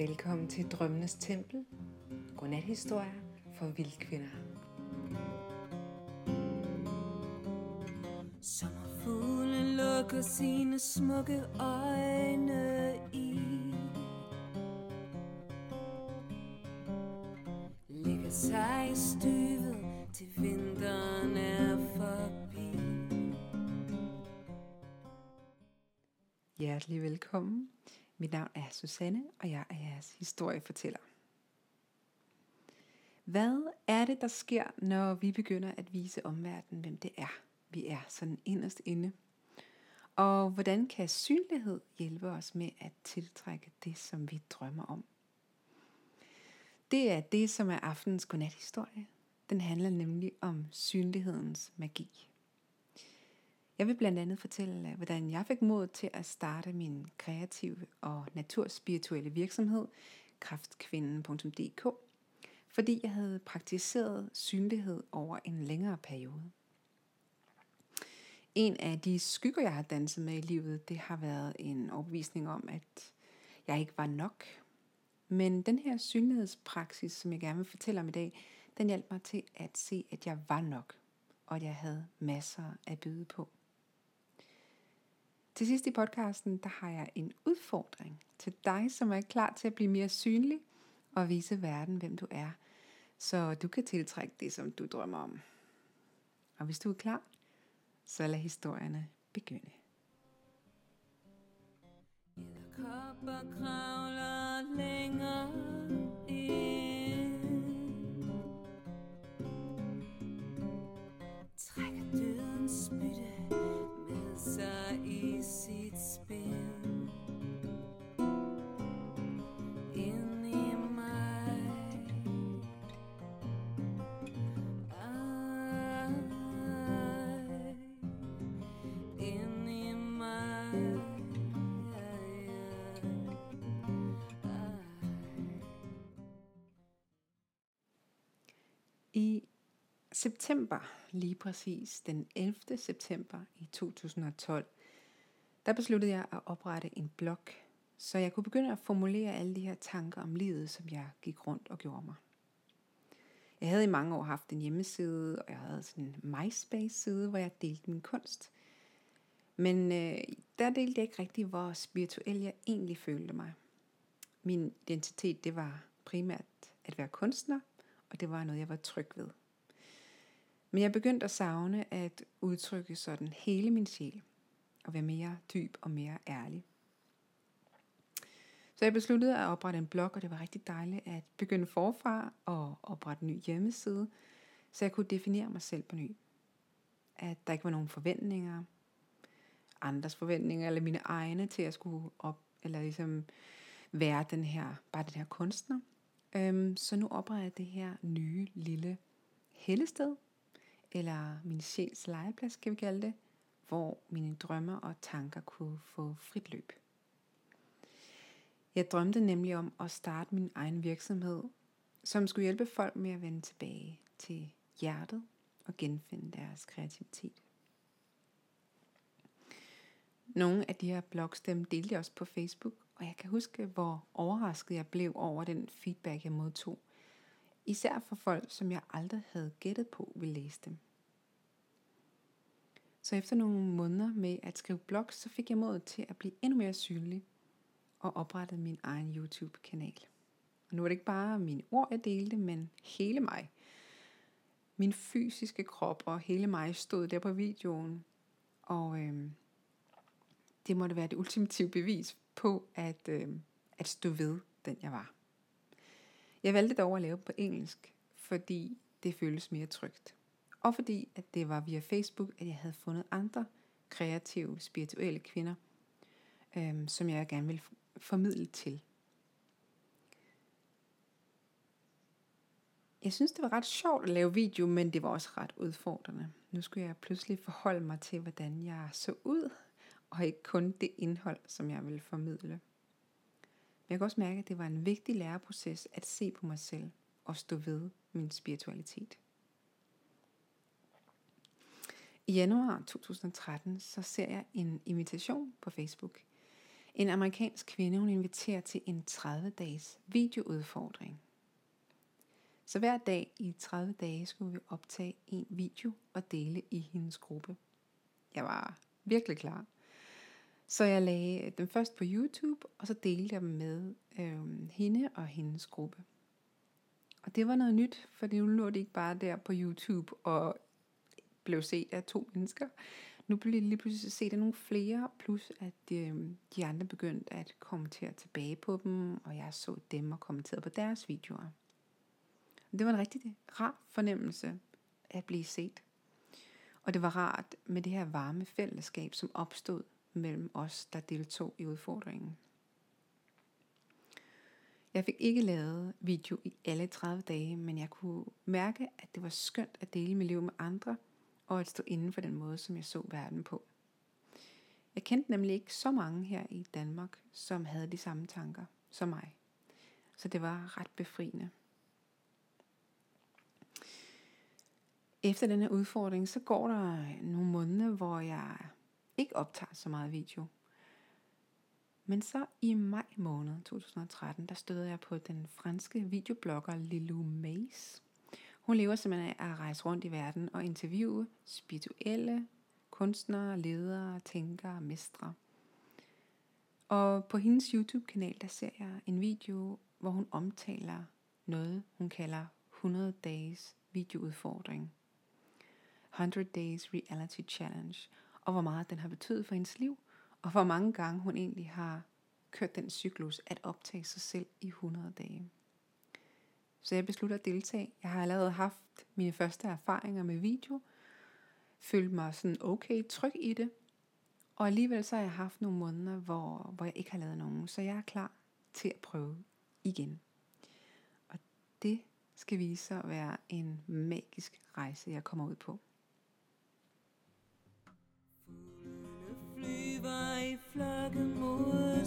Velkommen til Drømmenes Tempel. Godnathistorier for vildkvinder. Sommerfuglen lukker sine smukke øjne i Ligger sig i støvet til vinteren er forbi Hjertelig velkommen. Mit navn er Susanne, og jeg er jeres historiefortæller. Hvad er det, der sker, når vi begynder at vise omverdenen, hvem det er, vi er sådan inderst inde? Og hvordan kan synlighed hjælpe os med at tiltrække det, som vi drømmer om? Det er det, som er aftens godnathistorie. Den handler nemlig om synlighedens magi. Jeg vil blandt andet fortælle, øh, hvordan jeg fik mod til at starte min kreative og naturspirituelle virksomhed, kraftkvinden.dk, fordi jeg havde praktiseret synlighed over en længere periode. En af de skygger, jeg har danset med i livet, det har været en overbevisning om, at jeg ikke var nok. Men den her synlighedspraksis, som jeg gerne vil fortælle om i dag, den hjalp mig til at se, at jeg var nok, og at jeg havde masser at byde på. Til sidst i podcasten, der har jeg en udfordring til dig, som er klar til at blive mere synlig og vise verden, hvem du er, så du kan tiltrække det, som du drømmer om. Og hvis du er klar, så lad historierne begynde. Kopper kravler længere september, lige præcis den 11. september i 2012, der besluttede jeg at oprette en blog, så jeg kunne begynde at formulere alle de her tanker om livet, som jeg gik rundt og gjorde mig. Jeg havde i mange år haft en hjemmeside, og jeg havde sådan en MySpace-side, hvor jeg delte min kunst. Men øh, der delte jeg ikke rigtig, hvor spirituel jeg egentlig følte mig. Min identitet, det var primært at være kunstner, og det var noget, jeg var tryg ved. Men jeg begyndte at savne at udtrykke sådan hele min sjæl, og være mere dyb og mere ærlig. Så jeg besluttede at oprette en blog, og det var rigtig dejligt at begynde forfra og oprette en ny hjemmeside, så jeg kunne definere mig selv på ny. At der ikke var nogen forventninger, andres forventninger eller mine egne til at skulle op, eller ligesom være den her, bare den her kunstner. Øhm, så nu opretter jeg det her nye lille hellested, eller min sjæls legeplads, kan vi kalde det, hvor mine drømmer og tanker kunne få frit løb. Jeg drømte nemlig om at starte min egen virksomhed, som skulle hjælpe folk med at vende tilbage til hjertet og genfinde deres kreativitet. Nogle af de her blogs, dem delte jeg også på Facebook, og jeg kan huske, hvor overrasket jeg blev over den feedback, jeg modtog. Især for folk, som jeg aldrig havde gættet på ville læse dem. Så efter nogle måneder med at skrive blogs, så fik jeg mod til at blive endnu mere synlig og oprettede min egen YouTube-kanal. Og nu er det ikke bare mine ord, jeg delte, men hele mig. Min fysiske krop og hele mig stod der på videoen. Og øhm, det måtte være det ultimative bevis på at, øhm, at stå ved den jeg var. Jeg valgte dog at lave på engelsk, fordi det føles mere trygt. Og fordi at det var via Facebook, at jeg havde fundet andre kreative, spirituelle kvinder, øhm, som jeg gerne ville formidle til. Jeg synes, det var ret sjovt at lave video, men det var også ret udfordrende. Nu skulle jeg pludselig forholde mig til, hvordan jeg så ud, og ikke kun det indhold, som jeg ville formidle. Men jeg kan også mærke, at det var en vigtig læreproces at se på mig selv og stå ved min spiritualitet. I januar 2013, så ser jeg en invitation på Facebook En amerikansk kvinde, hun inviterer til en 30-dages videoudfordring. Så hver dag i 30 dage skulle vi optage en video og dele i hendes gruppe. Jeg var virkelig klar. Så jeg lagde dem først på YouTube, og så delte jeg dem med øh, hende og hendes gruppe. Og det var noget nyt, for nu lå det ikke bare der på YouTube og blev set af to mennesker. Nu blev det lige pludselig set af nogle flere, plus at de, de andre begyndte at kommentere tilbage på dem, og jeg så dem og kommenterede på deres videoer. Det var en rigtig rar fornemmelse at blive set. Og det var rart med det her varme fællesskab, som opstod mellem os, der deltog i udfordringen. Jeg fik ikke lavet video i alle 30 dage, men jeg kunne mærke, at det var skønt at dele mit liv med andre, og at stå inden for den måde, som jeg så verden på. Jeg kendte nemlig ikke så mange her i Danmark, som havde de samme tanker som mig. Så det var ret befriende. Efter den her udfordring, så går der nogle måneder, hvor jeg ikke optager så meget video. Men så i maj måned 2013, der støder jeg på den franske videoblogger Lilou Mays. Hun lever simpelthen af at rejse rundt i verden og interviewe spirituelle kunstnere, ledere, tænkere mestre. Og på hendes YouTube-kanal, der ser jeg en video, hvor hun omtaler noget, hun kalder 100 dages videoudfordring. 100 Days Reality Challenge, og hvor meget den har betydet for hendes liv, og hvor mange gange hun egentlig har kørt den cyklus at optage sig selv i 100 dage. Så jeg beslutter at deltage. Jeg har allerede haft mine første erfaringer med video, følt mig sådan okay tryg i det, og alligevel så har jeg haft nogle måneder, hvor, hvor jeg ikke har lavet nogen, så jeg er klar til at prøve igen. Og det skal vise sig at være en magisk rejse, jeg kommer ud på. Flyver i flokke mod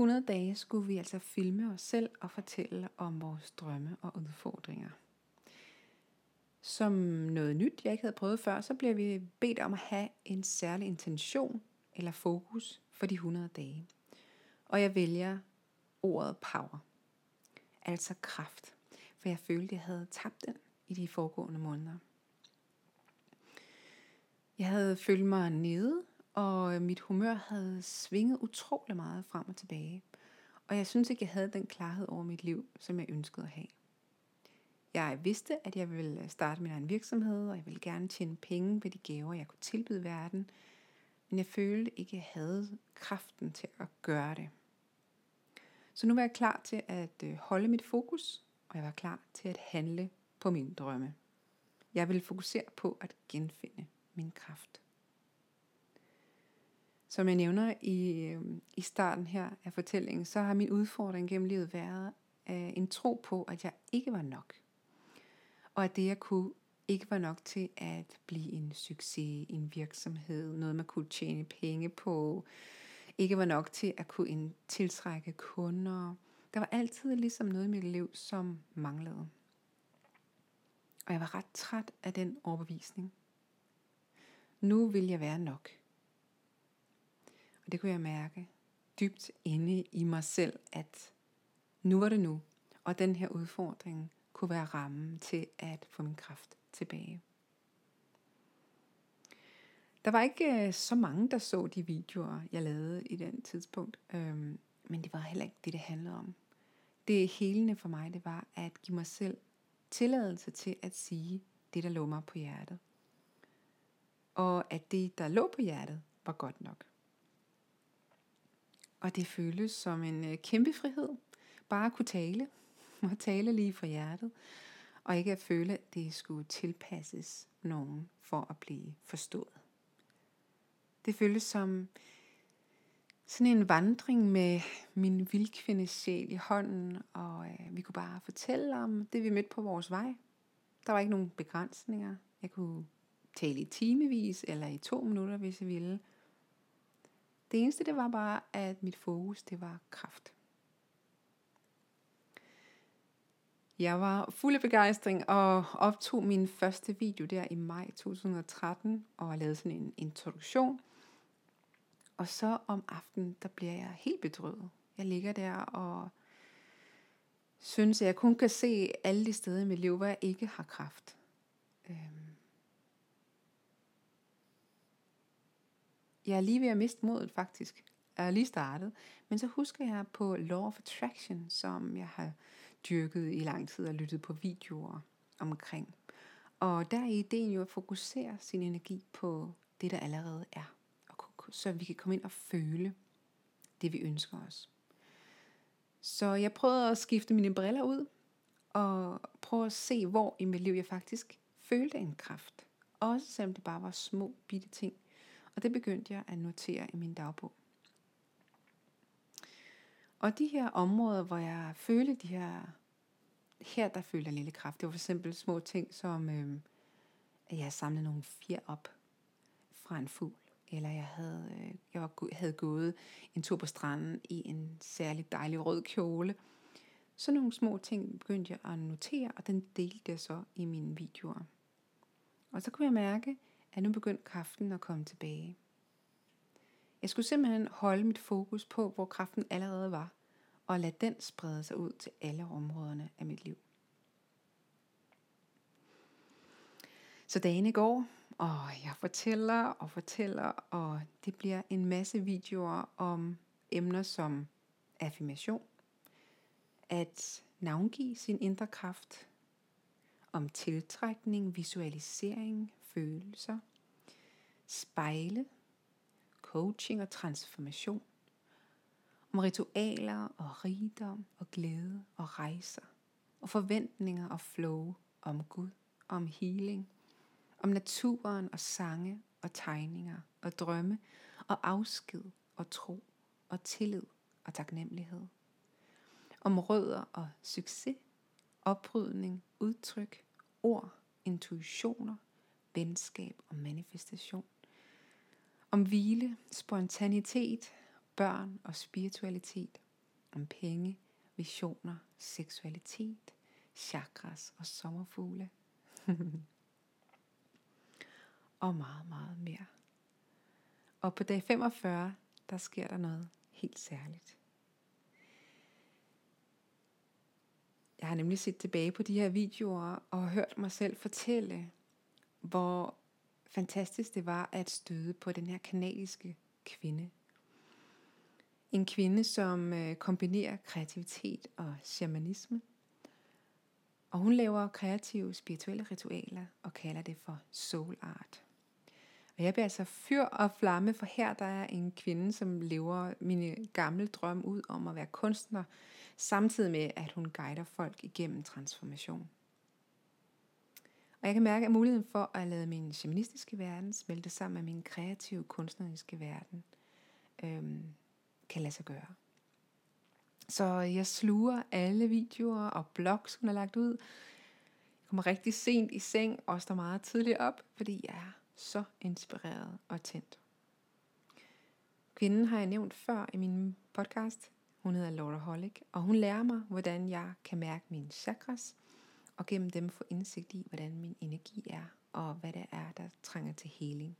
100 dage skulle vi altså filme os selv og fortælle om vores drømme og udfordringer. Som noget nyt, jeg ikke havde prøvet før, så bliver vi bedt om at have en særlig intention eller fokus for de 100 dage. Og jeg vælger ordet power, altså kraft, for jeg følte, jeg havde tabt den i de foregående måneder. Jeg havde følt mig nede, og øh, mit humør havde svinget utrolig meget frem og tilbage. Og jeg synes ikke, jeg havde den klarhed over mit liv, som jeg ønskede at have. Jeg vidste, at jeg ville øh, starte min egen virksomhed, og jeg ville gerne tjene penge ved de gaver, jeg kunne tilbyde verden. Men jeg følte ikke, at jeg havde kraften til at gøre det. Så nu var jeg klar til at øh, holde mit fokus, og jeg var klar til at handle på mine drømme. Jeg ville fokusere på at genfinde min kraft. Som jeg nævner i, øh, i starten her af fortællingen, så har min udfordring gennem livet været øh, en tro på, at jeg ikke var nok. Og at det jeg kunne ikke var nok til at blive en succes, en virksomhed, noget man kunne tjene penge på, ikke var nok til at kunne tiltrække kunder. Der var altid ligesom noget i mit liv, som manglede. Og jeg var ret træt af den overbevisning. Nu vil jeg være nok. Og det kunne jeg mærke dybt inde i mig selv, at nu var det nu, og den her udfordring kunne være rammen til at få min kraft tilbage. Der var ikke øh, så mange, der så de videoer, jeg lavede i den tidspunkt, øhm, men det var heller ikke det, det handlede om. Det helende for mig, det var at give mig selv tilladelse til at sige det, der lå mig på hjertet. og at det, der lå på hjertet, var godt nok. Og det føles som en øh, kæmpe frihed, bare at kunne tale, og tale lige fra hjertet, og ikke at føle, at det skulle tilpasses nogen for at blive forstået. Det føles som sådan en vandring med min vildkvinde sjæl i hånden, og øh, vi kunne bare fortælle om det, vi mødte på vores vej. Der var ikke nogen begrænsninger. Jeg kunne tale i timevis eller i to minutter, hvis jeg ville. Det eneste, det var bare, at mit fokus, det var kraft. Jeg var fuld af begejstring og optog min første video der i maj 2013 og lavede sådan en introduktion. Og så om aftenen, der bliver jeg helt bedrøvet. Jeg ligger der og synes, at jeg kun kan se alle de steder i mit liv, hvor jeg ikke har kraft. Øhm. Jeg er lige ved at miste modet faktisk. Jeg er lige startet. Men så husker jeg på Law of Attraction, som jeg har dyrket i lang tid og lyttet på videoer omkring. Og der er ideen jo at fokusere sin energi på det, der allerede er. Så vi kan komme ind og føle det, vi ønsker os. Så jeg prøvede at skifte mine briller ud, og prøve at se, hvor i mit liv jeg faktisk følte en kraft. Også selvom det bare var små, bitte ting. Og det begyndte jeg at notere i min dagbog. Og de her områder, hvor jeg følte de her, her der følte jeg en lille kraft, det var for eksempel små ting som, øh, at jeg samlede nogle fjer op fra en fugl, eller jeg havde, øh, jeg var, havde gået en tur på stranden i en særlig dejlig rød kjole. Så nogle små ting begyndte jeg at notere, og den delte jeg så i mine videoer. Og så kunne jeg mærke, at nu begyndte kraften at komme tilbage. Jeg skulle simpelthen holde mit fokus på, hvor kraften allerede var, og lade den sprede sig ud til alle områderne af mit liv. Så dagene går, og jeg fortæller og fortæller, og det bliver en masse videoer om emner som affirmation, at navngive sin indre kraft, om tiltrækning, visualisering, følelser, spejle, coaching og transformation, om ritualer og rigdom og glæde og rejser, og forventninger og flow om Gud, om healing, om naturen og sange og tegninger og drømme og afsked og tro og tillid og taknemmelighed. Om rødder og succes, oprydning, udtryk, ord, intuitioner, venskab og manifestation. Om hvile, spontanitet, børn og spiritualitet. Om penge, visioner, seksualitet, chakras og sommerfugle. og meget, meget mere. Og på dag 45, der sker der noget helt særligt. Jeg har nemlig set tilbage på de her videoer og hørt mig selv fortælle, hvor fantastisk det var at støde på den her kanadiske kvinde. En kvinde, som øh, kombinerer kreativitet og shamanisme. Og hun laver kreative spirituelle ritualer og kalder det for soul art. Og jeg bliver altså fyr og flamme, for her der er en kvinde, som lever mine øh, gamle drømme ud om at være kunstner, samtidig med, at hun guider folk igennem transformation. Og jeg kan mærke, at muligheden for at lade min shamanistiske verden smelte sammen med min kreative kunstneriske verden, øhm, kan lade sig gøre. Så jeg sluger alle videoer og blogs, hun har lagt ud. Jeg kommer rigtig sent i seng og står meget tidligt op, fordi jeg er så inspireret og tændt. Kvinden har jeg nævnt før i min podcast. Hun hedder Laura Hollick, og hun lærer mig, hvordan jeg kan mærke mine chakras, og gennem dem få indsigt i, hvordan min energi er, og hvad det er, der trænger til heling.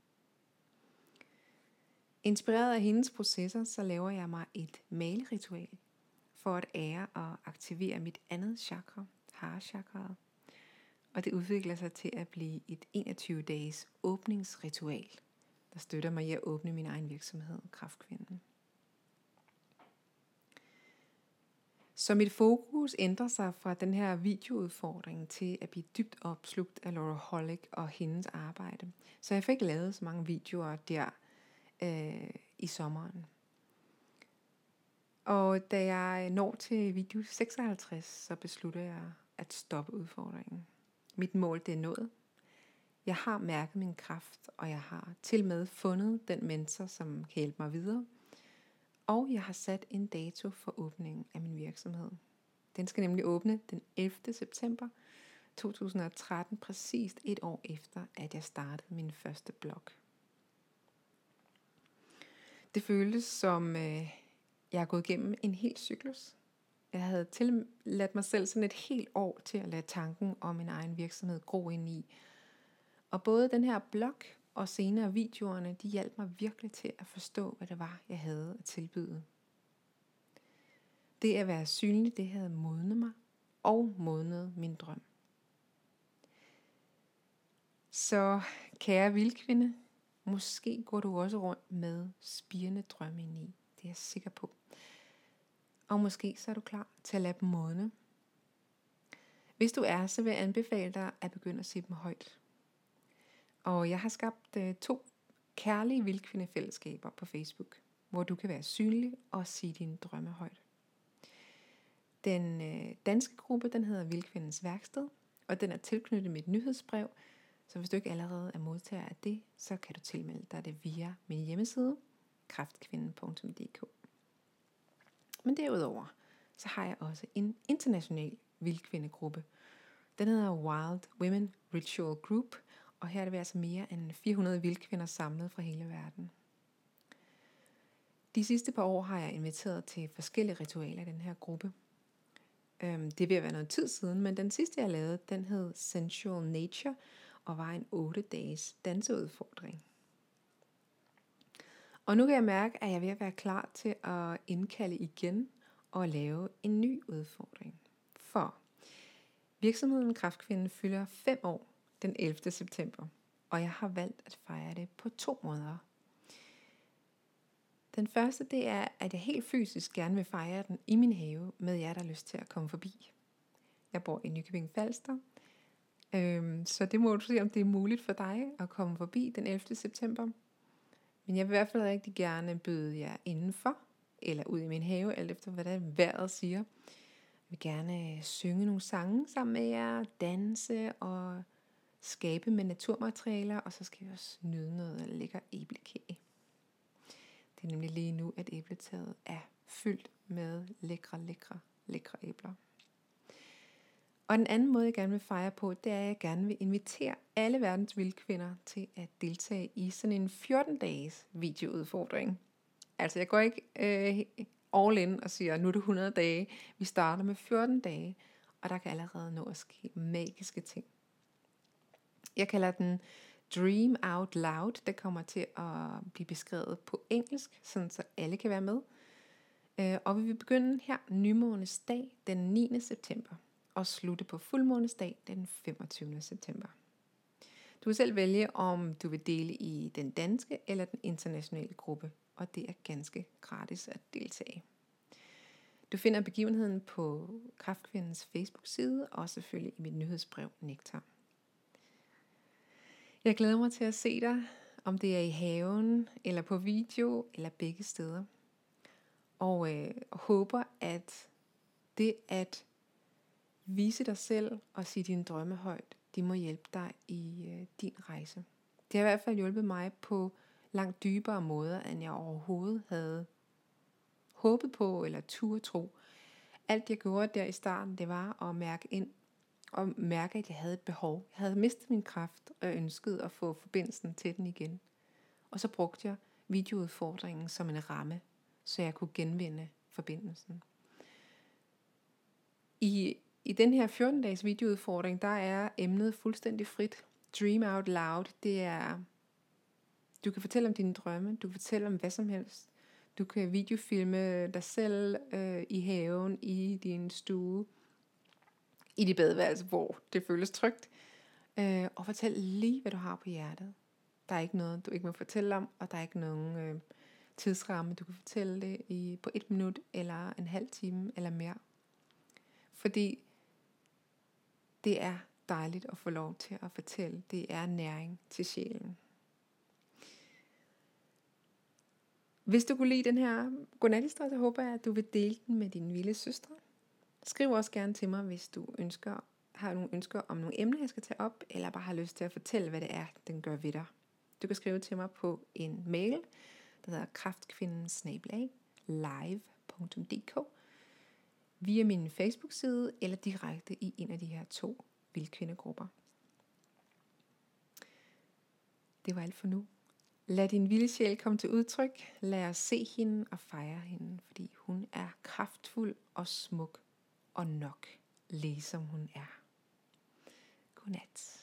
Inspireret af hendes processer, så laver jeg mig et maleritual for at ære og aktivere mit andet chakra, hara Og det udvikler sig til at blive et 21-dages åbningsritual, der støtter mig i at åbne min egen virksomhed, Kraftkvinden. Så mit fokus ændrer sig fra den her videoudfordring til at blive dybt opslugt af Laura Hollick og hendes arbejde. Så jeg fik lavet så mange videoer der øh, i sommeren. Og da jeg når til video 56, så beslutter jeg at stoppe udfordringen. Mit mål det er nået. Jeg har mærket min kraft, og jeg har til med fundet den mentor, som kan hjælpe mig videre. Og jeg har sat en dato for åbningen af min virksomhed. Den skal nemlig åbne den 11. september 2013, præcis et år efter, at jeg startede min første blog. Det føltes som, øh, jeg har gået igennem en hel cyklus. Jeg havde tilladt mig selv sådan et helt år til at lade tanken om min egen virksomhed gro ind i. Og både den her blog og senere videoerne, de hjalp mig virkelig til at forstå, hvad det var, jeg havde at tilbyde. Det at være synlig, det havde modnet mig og modnet min drøm. Så kære vildkvinde, måske går du også rundt med spirende drømme ind i. Det er jeg sikker på. Og måske så er du klar til at lade dem modne. Hvis du er, så vil jeg anbefale dig at begynde at se dem højt. Og jeg har skabt øh, to kærlige vildkvindefællesskaber på Facebook, hvor du kan være synlig og sige din drømme højt. Den øh, danske gruppe, den hedder Vildkvindens Værksted, og den er tilknyttet mit nyhedsbrev, så hvis du ikke allerede er modtager af det, så kan du tilmelde dig det via min hjemmeside, kraftkvinden.dk. Men derudover, så har jeg også en international vildkvindegruppe. Den hedder Wild Women Ritual Group, og her er det altså mere end 400 vildkvinder samlet fra hele verden. De sidste par år har jeg inviteret til forskellige ritualer i den her gruppe. Øhm, det vil være noget tid siden, men den sidste jeg lavede, den hed Sensual Nature, og var en 8 dages danseudfordring. Og nu kan jeg mærke, at jeg er ved at være klar til at indkalde igen og lave en ny udfordring. For virksomheden Kraftkvinden fylder 5 år den 11. september, og jeg har valgt at fejre det på to måder. Den første det er, at jeg helt fysisk gerne vil fejre den i min have med jer, der har lyst til at komme forbi. Jeg bor i Nykøbing Falster, øhm, så det må du se, om det er muligt for dig at komme forbi den 11. september. Men jeg vil i hvert fald rigtig gerne byde jer indenfor, eller ud i min have, alt efter hvad der vejret siger. Jeg vil gerne synge nogle sange sammen med jer, danse og skabe med naturmaterialer, og så skal vi også nyde noget lækker æblekage. Det er nemlig lige nu, at æbletaget er fyldt med lækre, lækre, lækre æbler. Og den anden måde, jeg gerne vil fejre på, det er, at jeg gerne vil invitere alle verdens vildkvinder til at deltage i sådan en 14-dages videoudfordring. Altså, jeg går ikke øh, all in og siger, nu er det 100 dage. Vi starter med 14 dage, og der kan allerede nå at ske magiske ting. Jeg kalder den Dream Out Loud. Det kommer til at blive beskrevet på engelsk, sådan så alle kan være med. Øh, og vi vil begynde her nymånes dag den 9. september og slutte på fuldmånesdag den 25. september. Du kan selv vælge, om du vil dele i den danske eller den internationale gruppe, og det er ganske gratis at deltage. Du finder begivenheden på Kraftkvindens Facebook-side og selvfølgelig i mit nyhedsbrev Nektar. Jeg glæder mig til at se dig, om det er i haven, eller på video, eller begge steder. Og øh, håber, at det at vise dig selv og sige dine drømme højt, de må hjælpe dig i øh, din rejse. Det har i hvert fald hjulpet mig på langt dybere måder, end jeg overhovedet havde håbet på eller turde tro. Alt jeg gjorde der i starten, det var at mærke ind og mærke, at jeg havde et behov. Jeg havde mistet min kraft, og jeg ønskede at få forbindelsen til den igen. Og så brugte jeg videoudfordringen som en ramme, så jeg kunne genvinde forbindelsen. I, i den her 14-dages videoudfordring, der er emnet fuldstændig frit. Dream out loud, det er, du kan fortælle om dine drømme, du kan fortælle om hvad som helst. Du kan videofilme dig selv øh, i haven, i din stue, i dit badeværelse, hvor det føles trygt. Øh, og fortæl lige, hvad du har på hjertet. Der er ikke noget, du ikke må fortælle om, og der er ikke nogen øh, tidsramme. Du kan fortælle det i, på et minut, eller en halv time, eller mere. Fordi det er dejligt at få lov til at fortælle. Det er næring til sjælen. Hvis du kunne lide den her godnathistorie, så håber jeg, at du vil dele den med dine vilde søstre. Skriv også gerne til mig, hvis du ønsker, har nogle ønsker om nogle emner, jeg skal tage op, eller bare har lyst til at fortælle, hvad det er, den gør ved dig. Du kan skrive til mig på en mail, der hedder kraftkvinden live.dk via min Facebook-side eller direkte i en af de her to vildkvindegrupper. Det var alt for nu. Lad din vilde sjæl komme til udtryk. Lad os se hende og fejre hende, fordi hun er kraftfuld og smuk og nok, ligesom hun er. Godnat.